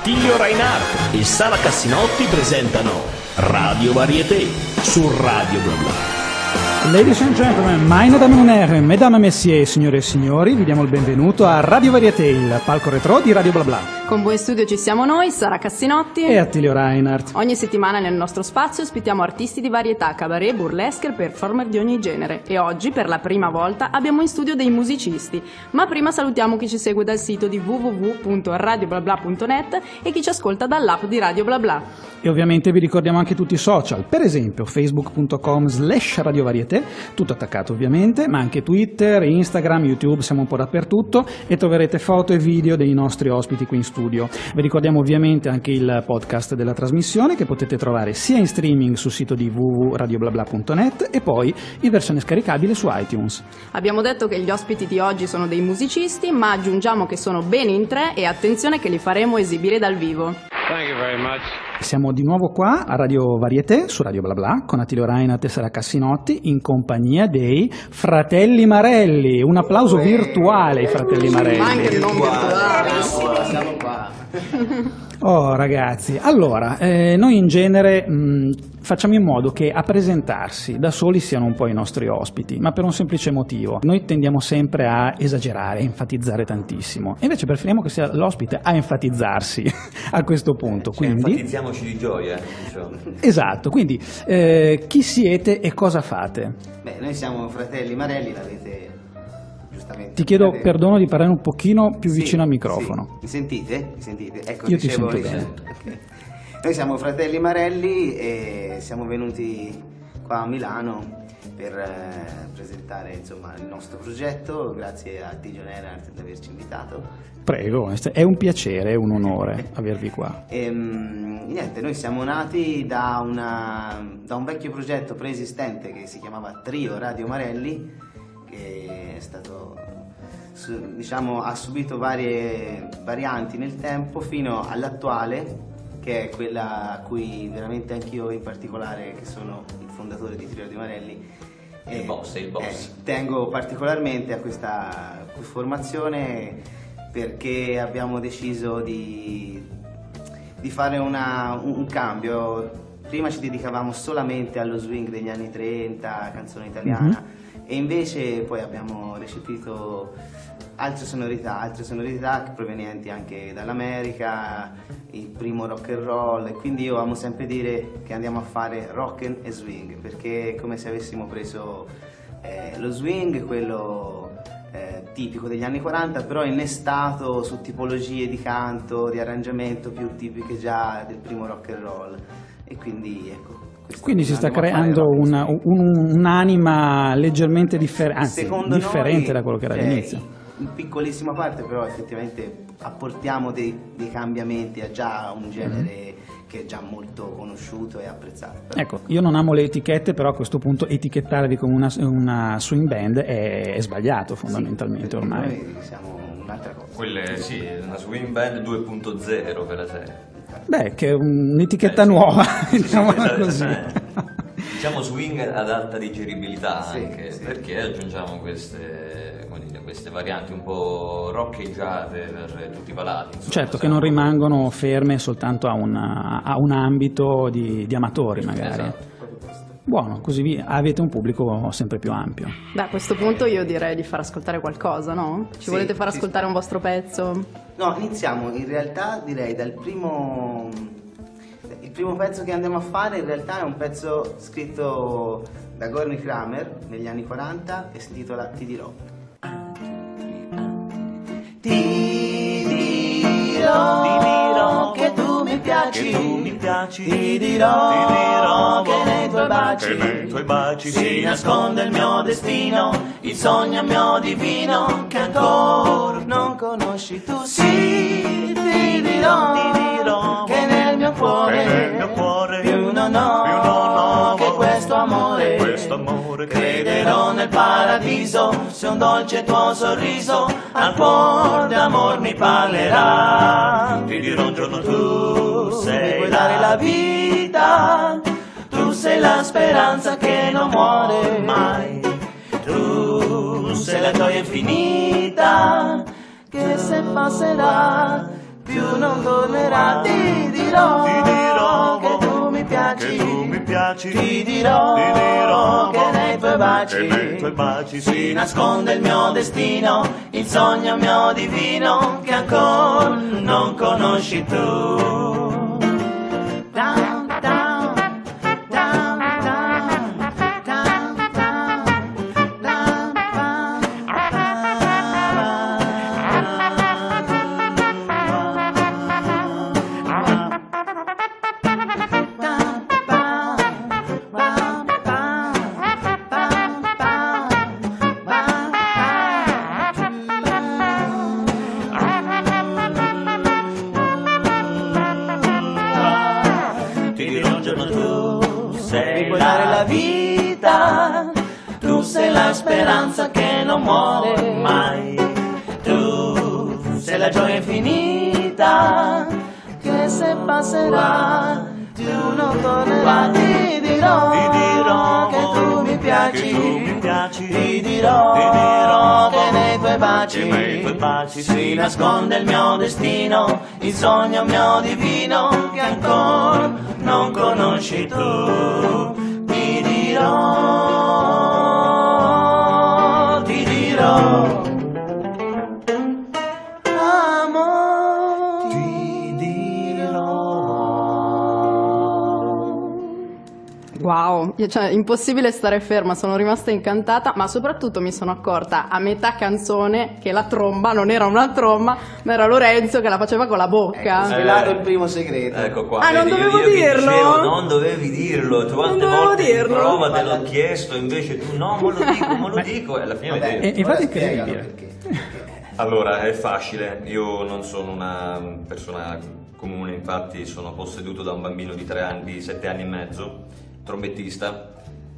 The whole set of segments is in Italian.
Attilio Reinhardt e Sara Cassinotti presentano Radio Varieté su Radio Bla Bla. Ladies and gentlemen, meine Damen und Herren, Mesdames et Messieurs, signore e signori, vi diamo il benvenuto a Radio Varieté, il palco retro di Radio Bla Bla. Con voi in studio ci siamo noi, Sara Cassinotti e Attilio Reinhardt. Ogni settimana nel nostro spazio ospitiamo artisti di varietà, cabaret, burlesque e performer di ogni genere. E oggi, per la prima volta, abbiamo in studio dei musicisti. Ma prima salutiamo chi ci segue dal sito di www.radioblabla.net e chi ci ascolta dall'app di Radio Bla Bla. E ovviamente vi ricordiamo anche tutti i social, per esempio facebook.com slash radiovarietà, tutto attaccato ovviamente, ma anche Twitter, Instagram, YouTube, siamo un po' dappertutto e troverete foto e video dei nostri ospiti qui in studio studio. Vi ricordiamo ovviamente anche il podcast della trasmissione che potete trovare sia in streaming sul sito di www.radioblabla.net e poi in versione scaricabile su iTunes. Abbiamo detto che gli ospiti di oggi sono dei musicisti, ma aggiungiamo che sono ben in tre e attenzione che li faremo esibire dal vivo. Thank you very much. Siamo di nuovo qua a Radio Varieté, su Radio Bla Bla, con Attilio Reinhardt e Sara Cassinotti, in compagnia dei Fratelli Marelli. Un applauso virtuale ai Fratelli Marelli. Ma anche non virtuale. Siamo qua. Oh ragazzi, allora, eh, noi in genere mh, facciamo in modo che a presentarsi da soli siano un po' i nostri ospiti, ma per un semplice motivo. Noi tendiamo sempre a esagerare, a enfatizzare tantissimo, e invece preferiamo che sia l'ospite a enfatizzarsi a questo punto. Cioè, Quindi, enfatizziamoci di gioia. diciamo. esatto, quindi eh, chi siete e cosa fate? Beh, noi siamo fratelli Marelli, l'avete giustamente. Ti chiedo avete- perdono di parlare un pochino più Sì, vicino al sì. microfono. Mi sentite? Mi sentite? Ecco, Io ti dicevo- sento bene. Ok. Noi siamo fratelli Marelli e siamo venuti qua a Milano per eh, presentare insomma, il nostro progetto. Grazie a Tigio Nenart di averci invitato. Prego, è un piacere, è un onore avervi qua. E, mm, niente, noi siamo nati da, una- da un vecchio progetto preesistente che si chiamava Trio Radio Marelli, che è stato, su- diciamo, ha subito varie varianti nel tempo fino all'attuale, che è quella a cui veramente anch'io in particolare, che sono il fondatore di Trio Radio Marelli, Il boss, il boss. eh, tengo particolarmente a questa formazione perché abbiamo deciso di, di fare una- un, un cambio. Prima ci dedicavamo solamente allo swing degli anni 30, canzone italiana, e invece poi abbiamo recepito altre sonorità, altre sonorità provenienti anche dall'America, il primo rock and roll, quindi io amo sempre dire che andiamo a fare rock and swing, perché è come se avessimo preso eh, lo swing, quello eh, tipico degli anni 40, però innestato su tipologie di canto, di arrangiamento più tipiche già del primo rock and roll. E quindi ecco. Quindi si sta creando una- un- un'anima leggermente differente, anzi differente noi, da quello che era cioè, all'inizio. In piccolissima parte, però effettivamente apportiamo dei, dei cambiamenti a già un genere che è già molto conosciuto e apprezzato. Però-. Ecco, io non amo le etichette, però a questo punto etichettarvi come una, una swing band è, è sbagliato fondamentalmente Sì, ormai. Noi siamo un'altra cosa. Quelle, sì, una swing band 2.0 per la serie. Beh, che è un'etichetta nuova, Esatto, così. Diciamo swing ad alta digeribilità Sì, anche, sì. perché aggiungiamo queste, come dire, queste varianti un po' roccheggiate per tutti i palati. insomma. Certo, che non rimangono ferme soltanto a, una- a un ambito di, di amatori magari. Esatto. Buono, così vi- avete un pubblico sempre più ampio. Beh, a questo punto io direi di far ascoltare qualcosa, no? Ci Sì, volete far sì. ascoltare un vostro pezzo? No, iniziamo in realtà direi dal primo. Il primo pezzo che andiamo a fare in realtà è un pezzo scritto da Gorny Kramer negli anni 40 e si intitola Ti dirò. Ti dirò, che tu mi piaci, ti dirò, che nei tuoi baci, si nasconde il mio destino, il sogno mio divino che ancora non conosci tu. Sì, ti dirò, che nel mio cuore, più non ho che questo amore, crederò nel paradiso, se un dolce tuo sorriso al cuore d'amor mi parlerà. Ti dirò un giorno tu sei, mi puoi dare la vita, sei la speranza che non muore mai. Tu sei la gioia infinita che se passerà più non tornerà ti dirò, Ti dirò che tu mi piaci tu mi piaci. ti dirò, Ti dirò che nei tuoi baci, che nei tuoi baci si nasconde il mio destino, il sogno mio divino che ancora non conosci tu. Nasconde il mio destino, il sogno mio divino Wow, io- cioè, impossibile stare ferma, sono rimasta incantata, ma soprattutto mi sono accorta a metà canzone che la tromba non era una tromba, ma era Lorenzo che la faceva con la bocca. Ecco, svelato il primo segreto. Ecco qua. Ah, non vedi, io- dovevo dirlo? dicevo, non dovevi dirlo. Tu quante dovevo volte in dirlo? prova te l'ho chiesto, invece tu no, me lo dico, me lo dico, e alla fine Vabbè. E- infatti incredibile. perché. Allora, è facile, io non sono una persona comune, infatti sono posseduto da un bambino di 3 anni, di 7 anni e mezzo, trombettista,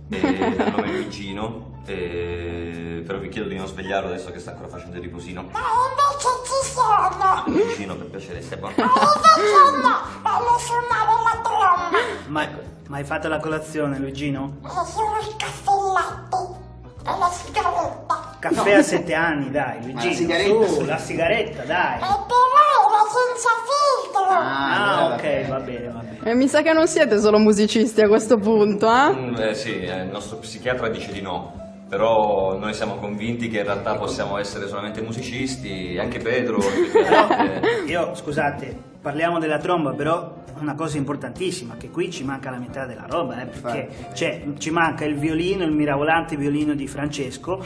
e dal nome Luigino, e... però vi chiedo di non svegliarlo adesso che sta ancora facendo il riposino. Ma invece ci sono! Luigino, per piacere, stai buono. Invece no! Voglio suonare la tromba! Ma, ma hai fatto la colazione, Luigino? E sono i castelletti! E la sigaretta! Caffè a sette anni, dai, la Luigino. sigaretta, Su, sì. la sigaretta, dai. E però era senza filtro! Ah, allora ok, bene. va bene, va bene. E mi sa che non siete solo musicisti a questo punto, eh? Mm, eh, sì, eh, il nostro psichiatra dice di no. Però noi siamo convinti che in realtà possiamo essere solamente musicisti, anche Pedro. effettivamente. Io, scusate, parliamo della tromba, però una cosa importantissima, che qui ci manca la metà della roba, eh, perché cioè, ci manca il violino, il mirabolante violino di Francesco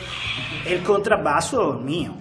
e il contrabbasso mio.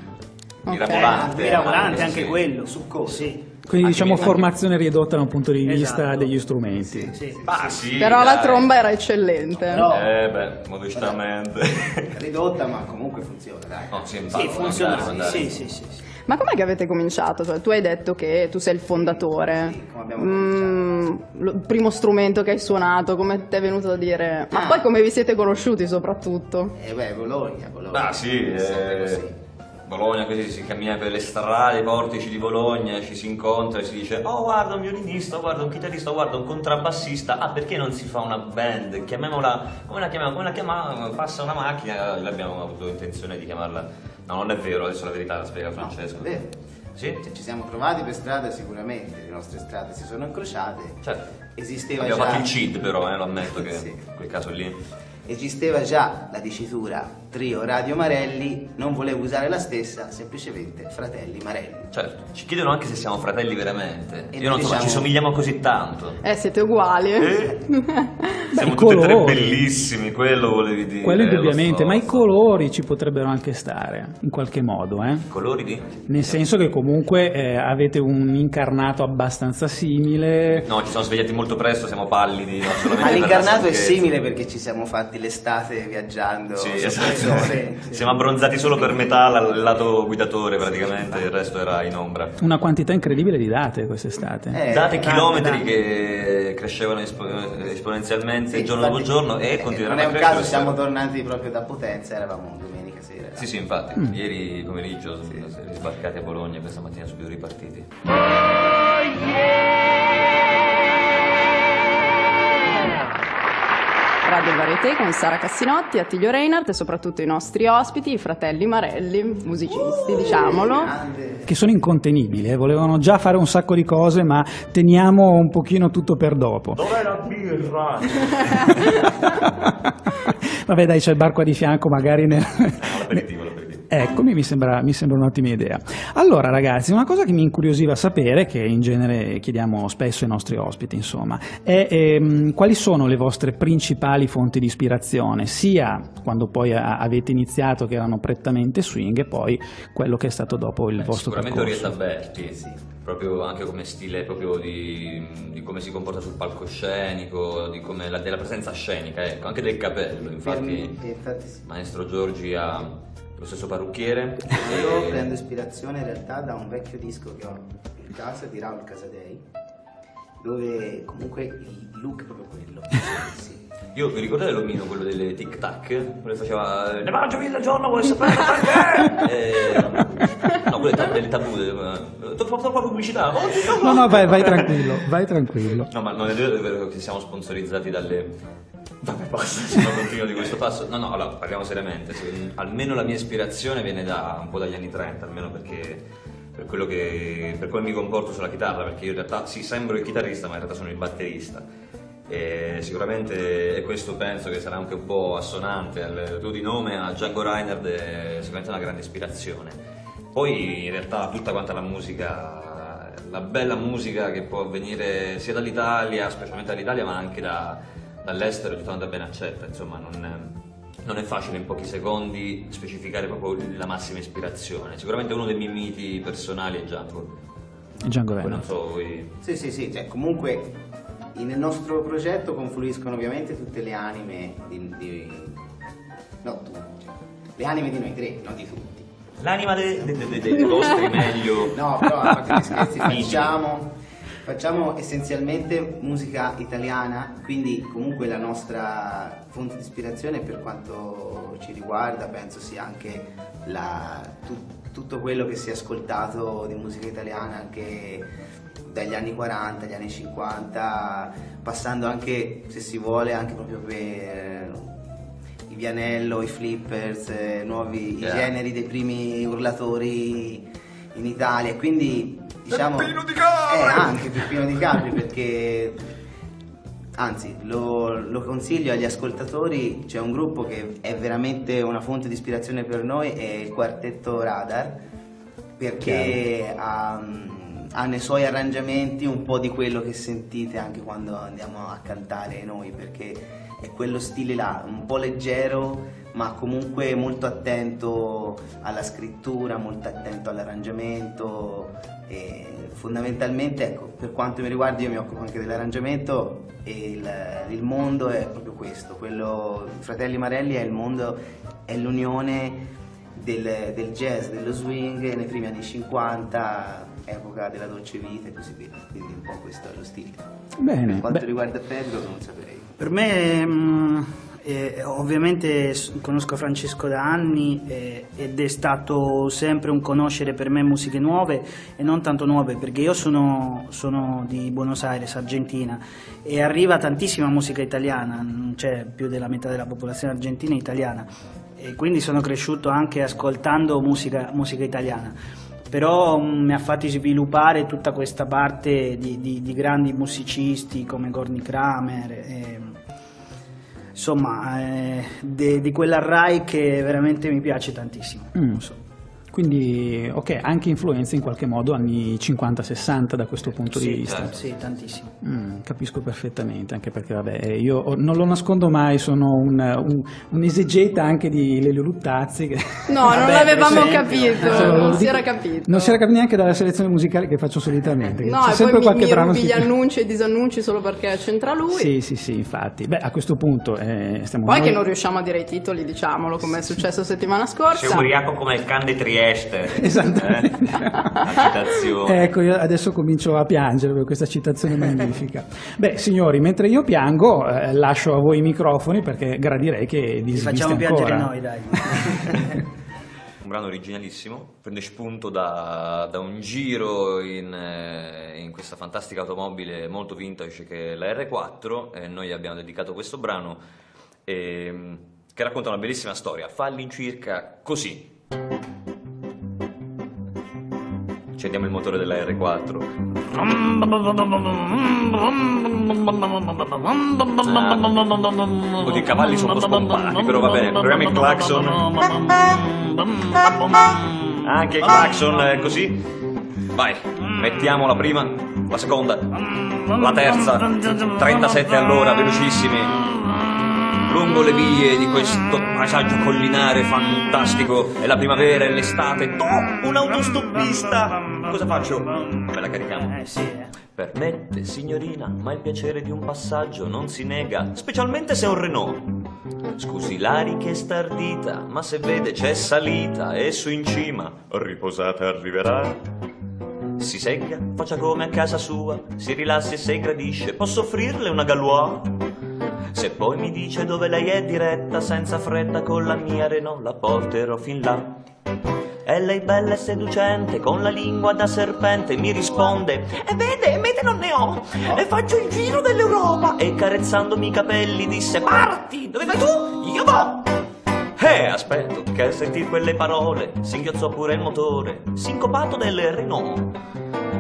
Mirabolante. Eh, mirabolante sì, anche sì. quello, succoso. Sì, Quindi Anche diciamo formazione ridotta da un punto di vista Esatto. degli strumenti. sì. Ah, sì, Però la dai. tromba era eccellente. No. Eh beh, modestamente. Ridotta ma comunque funziona, dai. No, sì, Sì, funziona, sì, sì, sì, sì. Ma com'è che avete cominciato? Cioè, tu hai detto che tu sei il fondatore. Sì, come abbiamo Mm, il primo strumento che hai suonato, come ti è venuto a dire? Ma Ah. poi come vi siete conosciuti soprattutto? E beh, Bologna, Bologna. Ah sì, eh, così. Bologna così si cammina per le strade, i portici di Bologna, ci si incontra e si dice oh guarda un violinista, guarda un chitarrista, guarda un contrabbassista, ah perché non si fa una band? Chiamiamola, come la chiamiamo? Come la chiamiamo? Passa una macchina, l'abbiamo avuto intenzione di chiamarla, no non è vero, adesso la verità la spiega Francesco. vero. Sì? Cioè, ci siamo trovati per strada sicuramente, le nostre strade si sono incrociate. Certo. Esisteva Abbiamo già fatto il CID però, eh, lo ammetto che Sì. in quel caso lì. esisteva già la dicitura trio Radio Marelli, non volevo usare la stessa, semplicemente fratelli Marelli. Certo, ci chiedono anche se siamo fratelli veramente. E Io non so, ma diciamo- ci somigliamo così tanto. Eh, siete uguali. Eh? Siamo tutti e tre bellissimi, quello volevi dire. Quello eh, indubbiamente, so, ma i lo so. colori ci potrebbero anche stare, in qualche modo, eh? I colori di? Nel senso che comunque eh, avete un incarnato abbastanza simile. No, ci siamo svegliati molto presto, siamo pallidi. No, l'incarnato è simile perché ci siamo fatti l'estate viaggiando Sì, sotto sole. Siamo abbronzati solo per metà il lato guidatore praticamente, il resto era in ombra. Una quantità incredibile di date quest'estate. Eh, Date tante, chilometri tante. che crescevano espo- esponenzialmente Sì, giorno dopo infatti, giorno e eh, continueranno Non a è un crescere. caso, siamo tornati proprio da Potenza, eravamo domenica sera. Sì, sì, infatti, ieri pomeriggio siamo sbarcati a Bologna e questa mattina subito ripartiti. Radio Varieté con Sara Cassinotti, Attilio Reinhardt e soprattutto i nostri ospiti, i fratelli Marelli, musicisti, diciamolo. Che sono incontenibili, eh, volevano già fare un sacco di cose, ma teniamo un pochino tutto per dopo. Dov'è la birra? Vabbè, dai, c'è il bar qua di fianco, magari nel. Eccomi, mi sembra, mi sembra un'ottima idea. Allora, ragazzi, una cosa che mi incuriosiva sapere, che in genere chiediamo spesso ai nostri ospiti, insomma, è ehm, quali sono le vostre principali fonti di ispirazione, sia quando poi a- avete iniziato che erano prettamente swing e poi quello che è stato dopo il Beh, vostro sicuramente percorso. Orietta Berti, proprio anche come stile proprio di, di come si comporta sul palcoscenico, di come la, della presenza scenica, ecco, anche del capello. Infatti, infatti sì. Maestro Giorgi ha lo stesso parrucchiere. Io e- prendo ispirazione in realtà da un vecchio disco che ho in casa di Raul Casadei, dove comunque il look è proprio quello. Sì. Io vi ricordate l'omino, quello delle tic tac? Quello che faceva Ne mangio mille al giorno, vuoi sapere perché? Eh, no, quello è tab- del tabù. Ti ho fatto la pubblicità. Oh, No, no, vai, vai tranquillo, vai tranquillo. No, ma non è vero, è vero che siamo sponsorizzati dalle. Vabbè, no continuo di questo passo. No, no, allora parliamo seriamente. Se- almeno la mia ispirazione viene da un po' dagli anni 30, almeno perché. Per quello che. per come mi comporto sulla chitarra, perché io in realtà sì, sembro il chitarrista, ma in realtà sono il batterista. E sicuramente, e questo penso che sarà anche un po' assonante al tuo di nome, a Django Reinhardt è sicuramente una grande ispirazione. Poi in realtà tutta quanta la musica, la bella musica che può venire sia dall'Italia, specialmente dall'Italia, ma anche da- dall'estero, è tutta quanta ben accetta, insomma non, non è facile in pochi secondi specificare proprio la massima ispirazione. Sicuramente uno dei miei miti personali è Django. Django Poi non Reinhardt. so voi... Sì, sì, sì, cioè comunque nel nostro progetto confluiscono ovviamente tutte le anime di... di- no, tutti, cioè, le anime di noi tre, non di tutti. L'anima de- de- de- de- dei vostri meglio... No, però a parte gli scherzi facciamo, facciamo essenzialmente musica italiana, quindi comunque la nostra fonte di ispirazione per quanto ci riguarda penso sia anche la- tu- tutto quello che si è ascoltato di musica italiana anche dagli anni 40 agli anni 50, passando anche, se si vuole, anche proprio per eh, i Vianello, i Flippers, eh, nuovi i Yeah. generi dei primi urlatori in Italia. Quindi diciamo. Peppino di Capri! Eh, anche Peppino di Capri perché. Anzi, lo, lo consiglio agli ascoltatori, c'è un gruppo che è veramente una fonte di ispirazione per noi, è il quartetto Radar, perché ha, ha nei suoi arrangiamenti un po' di quello che sentite anche quando andiamo a cantare noi, perché è quello stile là, un po' leggero, ma comunque molto attento alla scrittura, molto attento all'arrangiamento. E fondamentalmente, ecco, per quanto mi riguarda, io mi occupo anche dell'arrangiamento e il, il mondo è proprio questo, quello Fratelli Marelli è il mondo, è l'unione del, del jazz, dello swing nei primi anni 50, epoca della dolce vita e così via. Quindi un po' questo è lo stile. Bene, Per quanto beh. riguarda Pedro non saprei. Per me, mm, eh, ovviamente conosco Francesco da anni eh, ed è stato sempre un conoscere per me musiche nuove e non tanto nuove perché io sono, sono di Buenos Aires, Argentina e arriva tantissima musica italiana, c'è più della metà della popolazione argentina italiana e quindi sono cresciuto anche ascoltando musica, musica italiana. Però mm, mi ha fatti sviluppare tutta questa parte di, di- di grandi musicisti come Gorny Kramer, e, insomma eh, di quella Rai che veramente mi piace tantissimo. Mm. So. Quindi, ok, anche influenze in qualche modo anni 50-60 da questo punto di Sì, vista. sì, tantissimo. Mm, capisco perfettamente, anche perché vabbè, io non lo nascondo mai, sono un, un, un esegeta anche di Lelio Luttazzi. Che... No, non Vabbè, l'avevamo per esempio. capito, non lo si dico- era capito. Non si era capito neanche dalla selezione musicale che faccio solitamente. No, c'è e sempre poi mi, qualche mi brano rubi gli annunci e disannunci solo perché c'entra lui. Sì, sì, sì, infatti. Beh, a questo punto eh, stiamo Poi noi- che non riusciamo a dire i titoli, diciamolo, come è successo settimana scorsa. Sei ubriaco come il can di Trieste. Esattamente. Eh? La citazione. Ecco, io adesso comincio a piangere per questa citazione magnifica. Beh, signori, mentre io piango, eh, lascio a voi i microfoni perché gradirei che vi facciamo piangere noi, dai. Un brano originalissimo, prende spunto da, da un giro in, eh, in questa fantastica automobile molto vintage che è la R4 e noi abbiamo dedicato questo brano ehm, che racconta una bellissima storia. Fa all'incirca così. Accendiamo il motore della R4. Oddio, i cavalli sono un po' spompati, però va bene. Proviamo il clacson. Anche il clacson è così. Vai, mettiamo la prima, la seconda, la terza. 37 all'ora, velocissimi. Lungo le vie di questo paesaggio collinare fantastico. È la primavera, è l'estate. Oh, un autostoppista! Cosa faccio? Me la carichiamo. Eh sì, eh. Permette, signorina, ma il piacere di un passaggio non si nega, specialmente se è un Renault. Scusi la richiesta ardita, ma se vede c'è salita e su in cima, riposata arriverà. Si segga, faccia come a casa sua, si rilassi se gradisce, posso offrirle una galois? Se poi mi dice dove lei è diretta, senza fretta con la mia Renault la porterò fin là. E lei bella e seducente, con la lingua da serpente, mi risponde E vede, mete non ne ho, e faccio il giro dell'Europa E carezzandomi i capelli disse Parti, dove vai tu? Io vo' Eh, aspetto, che a sentir quelle parole singhiozzò pure il motore, sincopato delle Renault.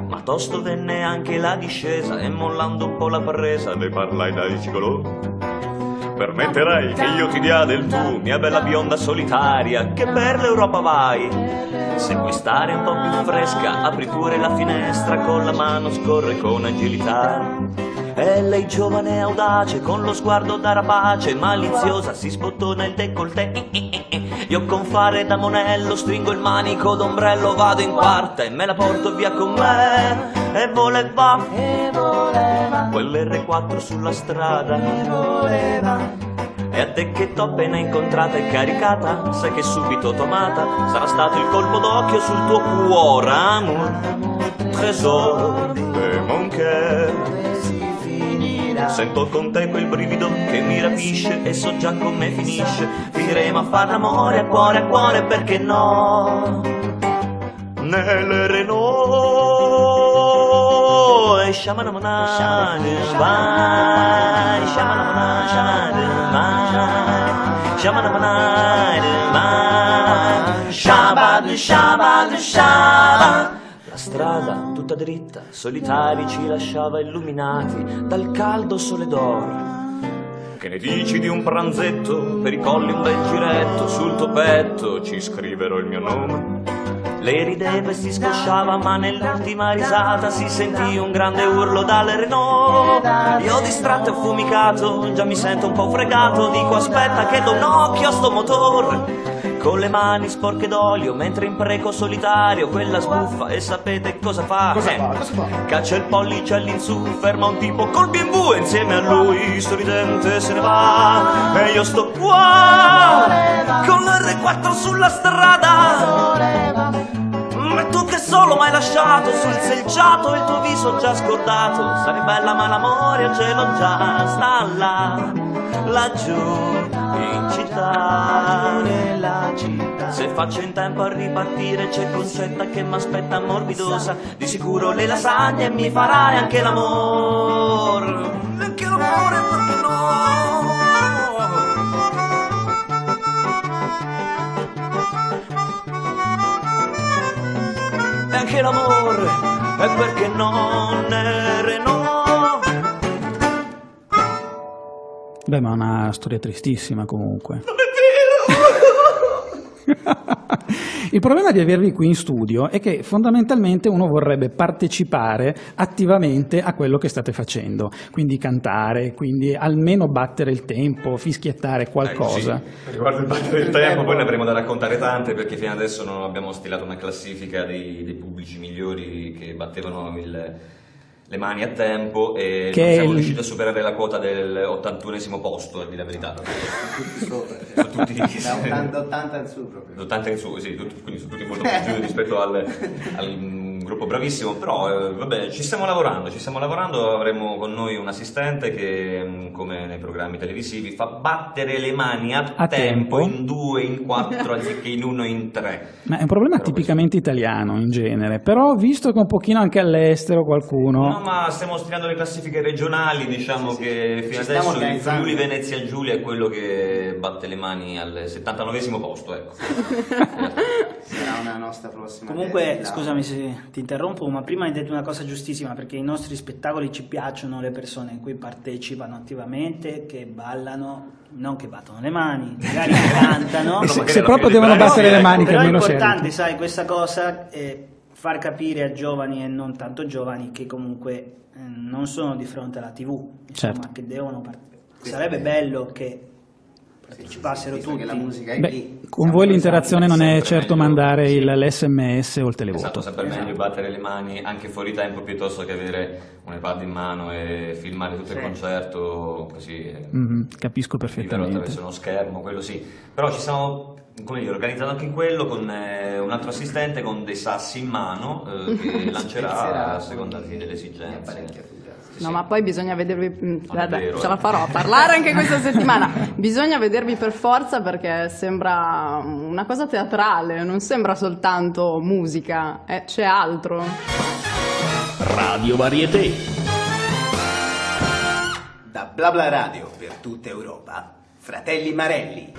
Ma tosto venne anche la discesa e mollando un po' la presa le parlai da Icicolò. Permetterai che io ti dia del tu, mia bella bionda solitaria, che per l'Europa vai. Se vuoi stare un po' più fresca, apri pure la finestra, con la mano scorre con agilità. E lei giovane e audace, con lo sguardo da rapace, maliziosa, si sbottona il décolleté. Io con fare da monello stringo il manico d'ombrello, vado in quarta e me la porto via con me. E voleva, quell'R4 sulla strada. E a te che t'ho appena incontrata e caricata, sai che subito tomata sarà stato il colpo d'occhio sul tuo cuore, amour, trésor de mon. Sento con te quel brivido che mi rapisce e so già come finisce. Finiremo a far l'amore a cuore a cuore, perché no? Nel Renault vai, shabad, shabad, shabad. La strada, tutta dritta, solitari ci lasciava illuminati dal caldo sole d'oro. Che ne dici di un pranzetto, per i colli un bel giretto, sul tuo petto ci scriverò il mio nome. Lei rideva e si scosciava, ma nell'ultima risata si sentì un grande urlo dalle Renault. Io distratto e affumicato, già mi sento un po' fregato, dico aspetta che do un occhio a sto motor. Con le mani sporche d'olio, mentre impreco solitario, quella sbuffa e sapete cosa fa? Cosa Eh, fa? Cosa fa? Caccia il pollice all'insù, ferma un tipo col BMW e insieme a lui sorridente se ne va. E io sto qua con l'R4 sulla strada. Ma tu che solo m'hai lasciato sul selciato il tuo viso già scordato. Sarai bella ma l'amore ce l'ho già, sta là, laggiù in città. Nella città. Se faccio in tempo a ripartire c'è Concetta che m'aspetta morbidosa. Di sicuro le lasagne mi farai anche l'amore. Anche l'amore perché? Anche l'amore e perché non è Renault Beh, ma è una storia tristissima comunque. non è vero Il problema di avervi qui in studio è che fondamentalmente uno vorrebbe partecipare attivamente a quello che state facendo, quindi cantare, quindi almeno battere il tempo, fischiettare qualcosa. Eh, sì. Riguardo il battere del tempo, poi ne avremo da raccontare tante perché fino adesso non abbiamo stilato una classifica dei, dei pubblici migliori che battevano il- le mani a tempo e Che siamo il- riusciti a superare la quota del 81esimo posto, a dire la verità. tutti sopra. Sono tutti Da 80, 80 in su proprio. 80 in su, sì, tutti- quindi sono tutti molto più giù rispetto al, al, gruppo bravissimo, però eh, vabbè, ci stiamo lavorando, ci stiamo lavorando, avremo con noi un assistente che, mh, come nei programmi televisivi, fa battere le mani a, A tempo, tempo. in due, in quattro, anziché in uno, in tre. Ma è un problema Però tipicamente italiano in genere, però visto che un pochino anche all'estero qualcuno... No, ma stiamo studiando le classifiche regionali, diciamo che fino Ci stiamo adesso il. Friuli Venezia Giulia è quello che batte le mani al 79 posto, ecco. Sarà una nostra prossima Comunque, scusami se ti interrompo, ma prima hai detto una cosa giustissima, perché i nostri spettacoli ci piacciono le persone in cui partecipano attivamente, che ballano, non che battono le mani, magari cantano. E se, se proprio devono battere le mani, che Però è almeno sia importante, sai, questa cosa è far capire a giovani e non tanto giovani che comunque eh, non sono di fronte alla TV, insomma, Certo. che devono partecipare. Sarebbe bello che partecipassero tutti. che la musica è Beh, lì. con voi l'interazione non è certo meglio. mandare il- l'SMS o il televoto. Esatto, sempre meglio battere le mani anche fuori tempo piuttosto che avere un iPad in mano e filmare tutto il Sì. concerto così eh, Mhm, capisco perfettamente. attraverso uno schermo, quello sì. Però ci stiamo come dire, organizzando anche quello con eh, un altro assistente con dei sassi in mano eh, che lancerà a seconda delle esigenze. No, ma poi bisogna vedervi. mm, Guarda, vero, ce la farò a parlare anche questa settimana. Bisogna vedervi per forza perché sembra una cosa teatrale, non sembra soltanto musica, eh, c'è altro. Radio Varieté. Da Blabla Radio per tutta Europa, Fratelli Marelli.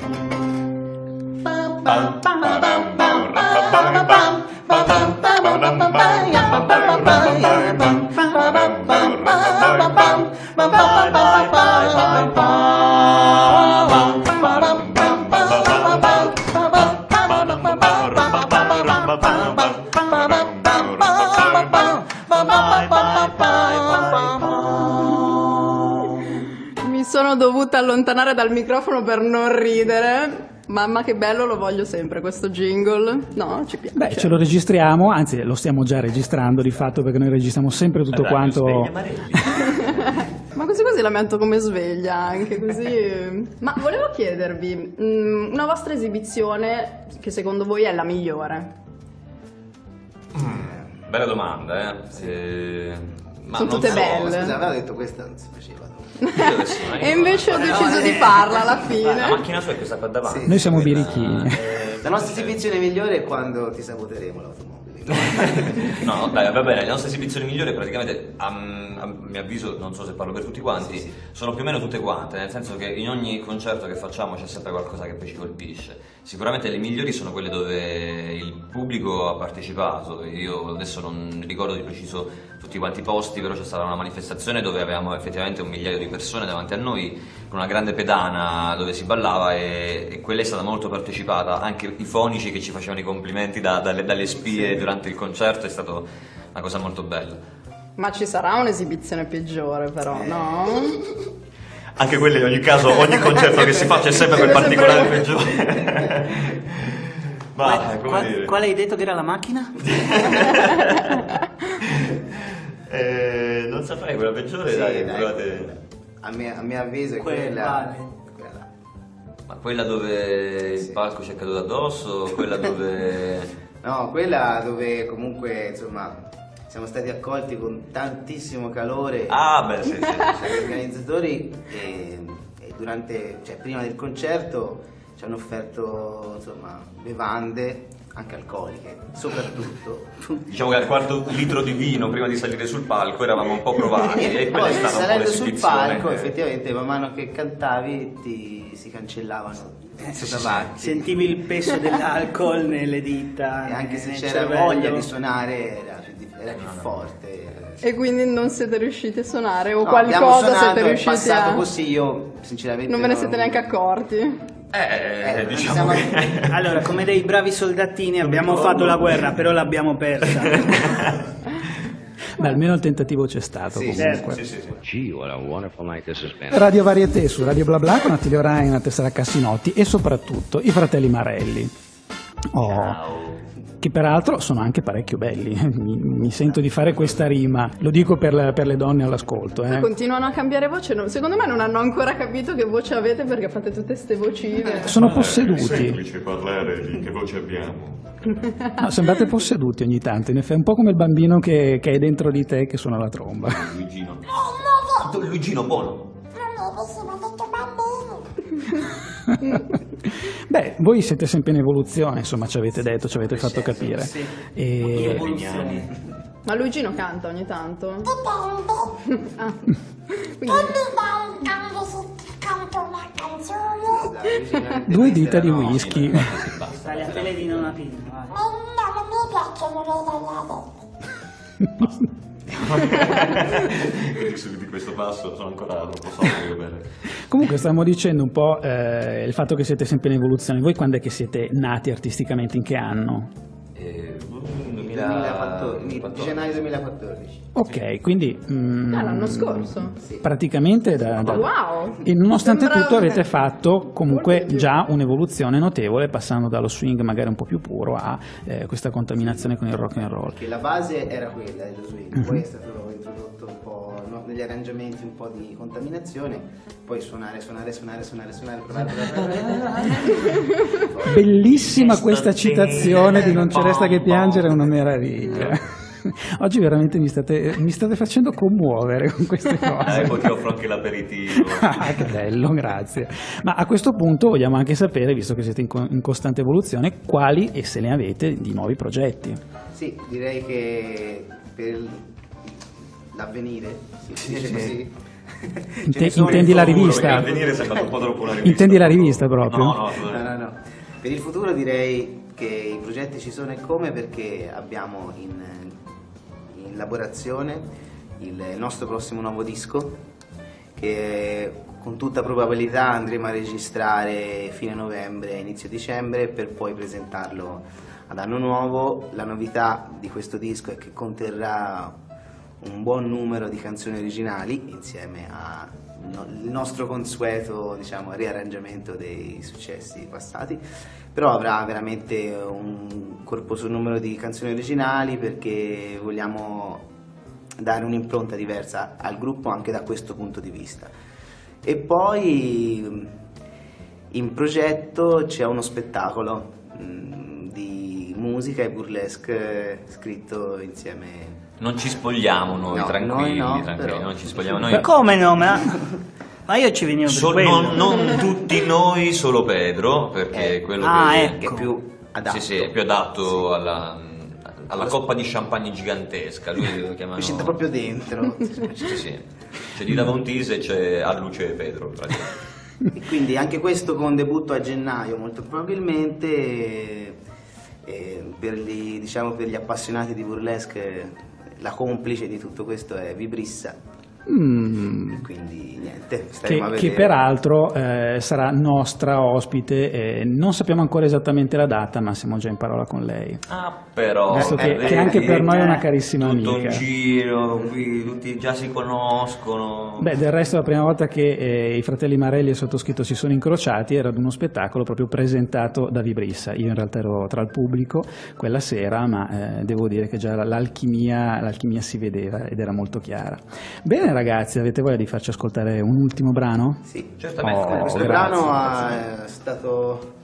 Mi sono dovuta allontanare dal microfono per non ridere. Mamma che bello, lo voglio sempre questo jingle. No, ci piace. Beh, ce lo registriamo, anzi lo stiamo già registrando di fatto perché noi registriamo sempre tutto Radio quanto... Ma così così la metto come sveglia, anche così. Ma volevo chiedervi, mm, una vostra esibizione che secondo voi è la migliore? Bella domanda, eh. Eh, ma Sono non tutte so, belle. Scusa, avevo detto questa non si faceva. E invece ho deciso di eh. farla alla La fine. macchina sua è questa qua davanti. Sì. Noi siamo quella- birichini. eh, La nostra esibizione migliore è quando ti saboteremo l'automobile. No, dai, va bene, le nostre esibizioni migliori praticamente, a, a mio avviso, non so se parlo per tutti quanti, sono più o meno tutte quante, nel senso che in ogni concerto che facciamo c'è sempre qualcosa che poi ci colpisce. Sicuramente le migliori sono quelle dove il pubblico ha partecipato, io adesso non ricordo di preciso tutti quanti i posti, però c'è stata una manifestazione dove avevamo effettivamente un migliaio di persone davanti a noi, con una grande pedana dove si ballava e, e quella è stata molto partecipata, anche i fonici che ci facevano i complimenti da- dalle, dalle spie durante il concerto è stata una cosa molto bella. Ma ci sarà un'esibizione peggiore, però, no? Anche quelle in ogni caso, ogni concerto che si fa c'è sempre quel particolare peggiore. Ma Qual, come qual- dire? quale hai detto che era la macchina? Eh, non saprei, quella peggiore Sì, dai, dai. provate- A mio, a mio avviso è Quella, quella. vale. quella. Ma quella dove il palco ci è caduto addosso, quella dove... No, quella dove comunque insomma siamo stati accolti con tantissimo calore Ah, beh, sì, sì. dagli organizzatori e, e durante, cioè prima del concerto ci hanno offerto insomma bevande anche alcoliche, soprattutto. Diciamo che al quarto litro di vino prima di salire sul palco eravamo un po' provati e Poi salendo sul palco effettivamente man mano che cantavi ti si cancellavano Eh, davanti. Sentivi il peso dell'alcol nelle dita. E anche se c'era cervello. voglia di suonare era più, era più forte. E quindi non siete riusciti a suonare o No, qualcosa suonato, siete riusciti passato a... così, io sinceramente Non ve ne siete neanche accorti? Eh, Eh, diciamo siamo- che... Allora, come dei bravi soldatini abbiamo fatto la guerra, però l'abbiamo persa. Beh, almeno il tentativo c'è stato Sì, comunque. Sì, sì, sì. Radio Varieté su Radio Bla Bla con Attilio Raina, Tessera Cassinotti e soprattutto i fratelli Marelli. Oh, che che peraltro sono anche parecchio belli. Mi, mi sento di fare questa rima, lo dico per, le- per le donne all'ascolto. eh. Continuano a cambiare voce, no- secondo me non hanno ancora capito che voce avete perché fate tutte ste vocine. Sono È posseduti. semplice parlare di che voce abbiamo. No, sembrate posseduti ogni tanto, in effetti, è un po' come il bambino che, che è dentro di te che suona la tromba. Luigino. Luigino buono. Non è sì, ma ho detto bambini. Beh, voi siete sempre in evoluzione, insomma, ci avete detto, ci avete fatto capire. E- Ma Luigino canta ogni tanto? Ah. Quindi. Due dita di whisky. Stai a tele di nonna Pina, no, non mi piacciono le ragazze. Di di questo passo sono ancora troppo solo per... Comunque stavamo dicendo un po' eh, il fatto che siete sempre in evoluzione. Voi quando è che siete nati artisticamente? In che anno? Eh, 2014, di gennaio 2014. Ok, quindi... mm, ah, l'anno scorso. Praticamente da... da- Wow! E nonostante Sembra- tutto avete fatto comunque già un'evoluzione notevole passando dallo swing magari un po' più puro a eh, questa contaminazione con il rock and roll. Che la base era quella dello swing, poi è stato introdotto un po' no, negli arrangiamenti un po' di contaminazione, poi suonare, suonare, suonare, suonare, suonare, provare, provare, provare. Bellissima questa citazione di Non ci resta che piangere, è una meraviglia. Oggi veramente mi state, mi state facendo commuovere con queste cose. Eh, poi ti offro anche l'aperitivo. Ah, che bello, grazie. Ma a questo punto vogliamo anche sapere, visto che siete in, co- in costante evoluzione, quali e se ne avete di nuovi progetti. Sì, direi che per l'avvenire, si dice così. Intendi in la futuro, rivista? Rivista. Intendi la rivista proprio? No, no, No, no, no. Per il futuro direi che i progetti ci sono e come perché abbiamo in, in lavorazione il nostro prossimo nuovo disco che con tutta probabilità andremo a registrare fine novembre, inizio dicembre per poi presentarlo ad anno nuovo. La novità di questo disco è che conterrà un buon numero di canzoni originali insieme al nostro consueto diciamo, riarrangiamento dei successi passati, però avrà veramente un corposo numero di canzoni originali perché vogliamo dare un'impronta diversa al gruppo anche da questo punto di vista. E poi in progetto c'è uno spettacolo di musica e burlesque scritto insieme Non ci spogliamo noi, No, tranquilli, noi no, tranquilli, però. non ci spogliamo noi. Ma come no? Ma, ma io ci venivo per So- quello. non, non tutti noi, solo Pedro, perché Eh, quello ah, che, ecco. che è più adatto. Sì, sì, è più adatto alla, alla coppa di champagne gigantesca. Lui lo chiamano. Mi sento proprio dentro. Sì, sì. C'è di Davantis e c'è a luce Pedro. praticamente. E quindi anche questo con debutto a gennaio molto probabilmente per, gli, diciamo, per gli appassionati di burlesque la complice di tutto questo è Vibrissa Mm, quindi niente che, che peraltro eh, sarà nostra ospite, e non sappiamo ancora esattamente la data, ma siamo già in parola con lei. Ah, però. Visto che, eh, che anche vedi, per noi è una carissima Tutto amica. un giro, qui tutti già si conoscono. Beh, del resto la prima volta che eh, i fratelli Marelli e il sottoscritto si sono incrociati era ad uno spettacolo proprio presentato da Vibrissa. Io in realtà ero tra il pubblico quella sera, ma eh, devo dire che già l'alchimia, l'alchimia si vedeva ed era molto chiara. Bene ragazzi, avete voglia di farci ascoltare un ultimo brano? sì. Certamente. Oh, questo grazie. brano ha- è stato,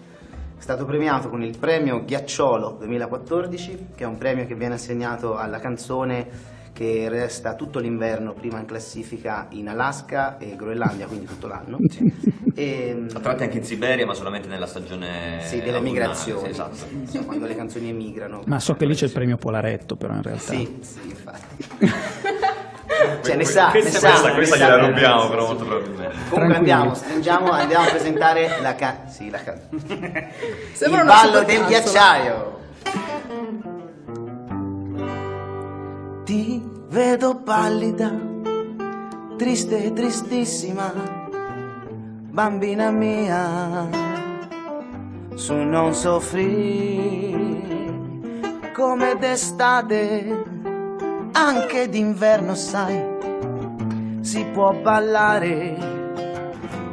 è stato premiato con il premio Ghiacciolo 2014 che è un premio che viene assegnato alla canzone che resta tutto l'inverno prima in classifica in Alaska e Groenlandia, quindi tutto l'anno. E, A tratti anche in Siberia, ma solamente nella stagione. Sì, delle migrazioni. sì, esatto. Insomma, quando le canzoni emigrano. Ma so che lì c'è il premio Polaretto, però in realtà. Sì, sì, infatti. cioè, ne sa, ne Questa, sa. questa, ne questa gliela rubiamo, però molto probabilmente. Comunque andiamo, stringiamo, andiamo a presentare la ca- sì, la ca- Sembra il ballo del ghiacciaio. Ti vedo pallida, triste, tristissima, bambina mia, su non soffrire come d'estate, anche d'inverno sai, si può ballare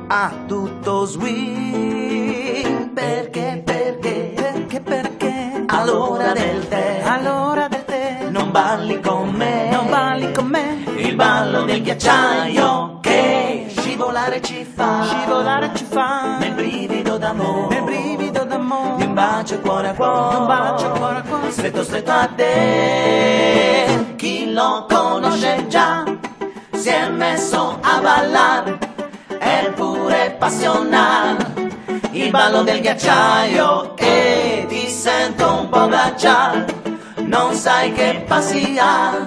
a tutto swing. Perché perché perché perché? All'ora del tè, all'ora del tè, non balli con me, non balli con me, il ballo del ghiacciaio che scivolare ci fa, scivolare ci fa, nel brivido d'amore, nel brivido d'amore, di un bacio cuore a cuore, un bacio cuore a cuore, stretto stretto a te, chi lo conosce già, si è messo a ballare, è pure passionale il ballo del ghiacciaio e ti sento un po' glaciare, non sai che passi ha,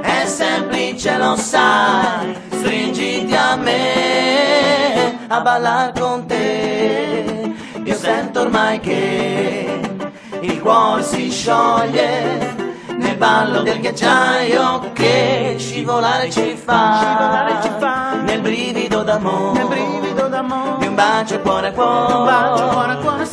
è semplice lo sai, stringiti a me a ballare con te, io sento ormai che il cuore si scioglie nel ballo del ghiacciaio che scivolare ci fa, nel brivido d'amore, nel brivido d'amore, di un bacio cuore a cuore, un bacio cuore a cuore,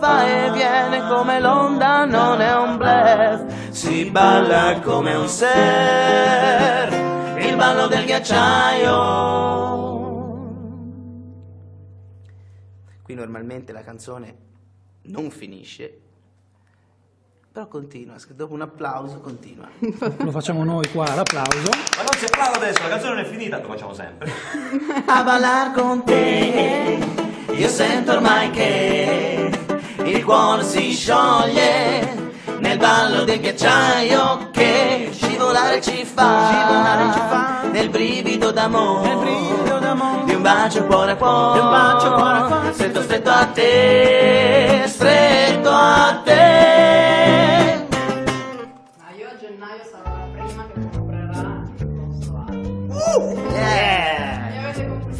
va e viene come l'onda non è un bluff si balla come un ser il ballo del ghiacciaio Qui normalmente la canzone non finisce, però continua, dopo un applauso continua. Lo facciamo noi qua, l'applauso. Ma non si applaude adesso, la canzone non è finita, lo facciamo sempre. a ballar con te. Io sento ormai che il cuore si scioglie nel ballo del ghiacciaio che scivolare ci fa, nel brivido d'amore, di un bacio cuore a cuore, stretto stretto a te, stretto a te.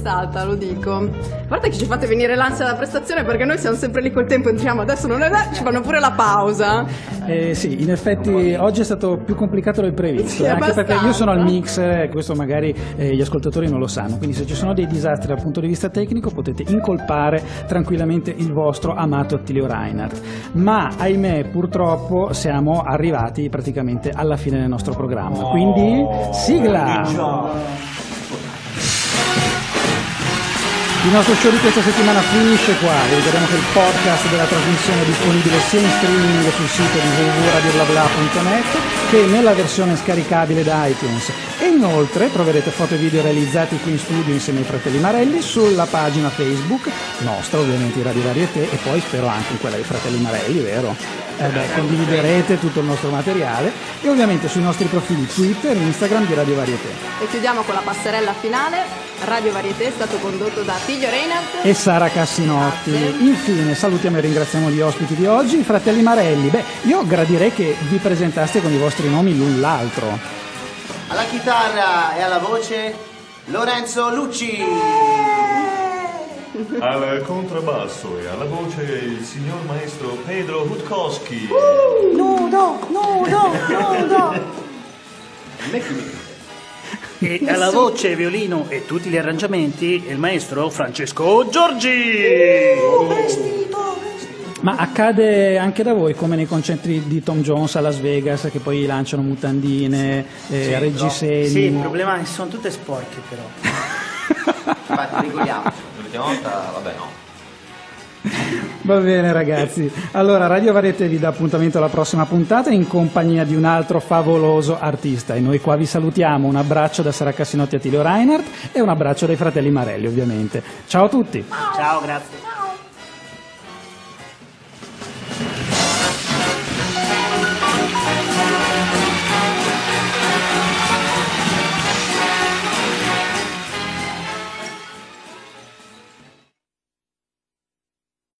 Conquistata, lo dico. A parte che ci fate venire l'ansia della prestazione perché noi siamo sempre lì col tempo, entriamo, adesso non è là, ci fanno pure la pausa. Eh, sì, in effetti oggi è stato più complicato del previsto, Sì, eh, anche perché io sono al mixer e questo magari eh, gli ascoltatori non lo sanno, quindi se ci sono dei disastri dal punto di vista tecnico potete incolpare tranquillamente il vostro amato Attilio Reinhardt. Ma ahimè purtroppo siamo arrivati praticamente alla fine del nostro programma, quindi sigla! Il nostro show di questa settimana finisce qua, vi ricordiamo che il podcast della trasmissione è disponibile sia in streaming sul sito di www.radioblabla.net che nella versione scaricabile da iTunes inoltre troverete foto e video realizzati qui in studio insieme ai fratelli Marelli sulla pagina Facebook, nostra ovviamente di Radio Varieté e poi spero anche in quella dei fratelli Marelli, vero? Eh beh, condividerete tutto il nostro materiale e ovviamente sui nostri profili Twitter e Instagram di Radio Varieté. E chiudiamo con la passerella finale. Radio Varieté è stato condotto da Tiglio Reinhardt. e Sara Cassinotti. Infine salutiamo e ringraziamo gli ospiti di oggi, i fratelli Marelli. Beh, io gradirei che vi presentaste con i vostri nomi l'un l'altro. Alla chitarra e alla voce Lorenzo Lucci. Al contrabbasso e alla voce il signor maestro Pedro Hutkowski. Nudo, nudo, nudo. E alla voce, violino e tutti gli arrangiamenti il maestro Francesco Giorgi. Ma accade anche da voi come nei concerti di Tom Jones a Las Vegas che poi lanciano mutandine, eh, reggiseni. Sì, il problema è che sono tutte sporche però. Infatti, regoliamo. L'ultima volta, vabbè no. Va bene ragazzi, allora Radio Varieté vi dà appuntamento alla prossima puntata in compagnia di un altro favoloso artista e noi qua vi salutiamo, un abbraccio da Sara Cassinotti a Tilio Reinhardt e un abbraccio dai fratelli Marelli ovviamente. Ciao a tutti! Ciao, grazie.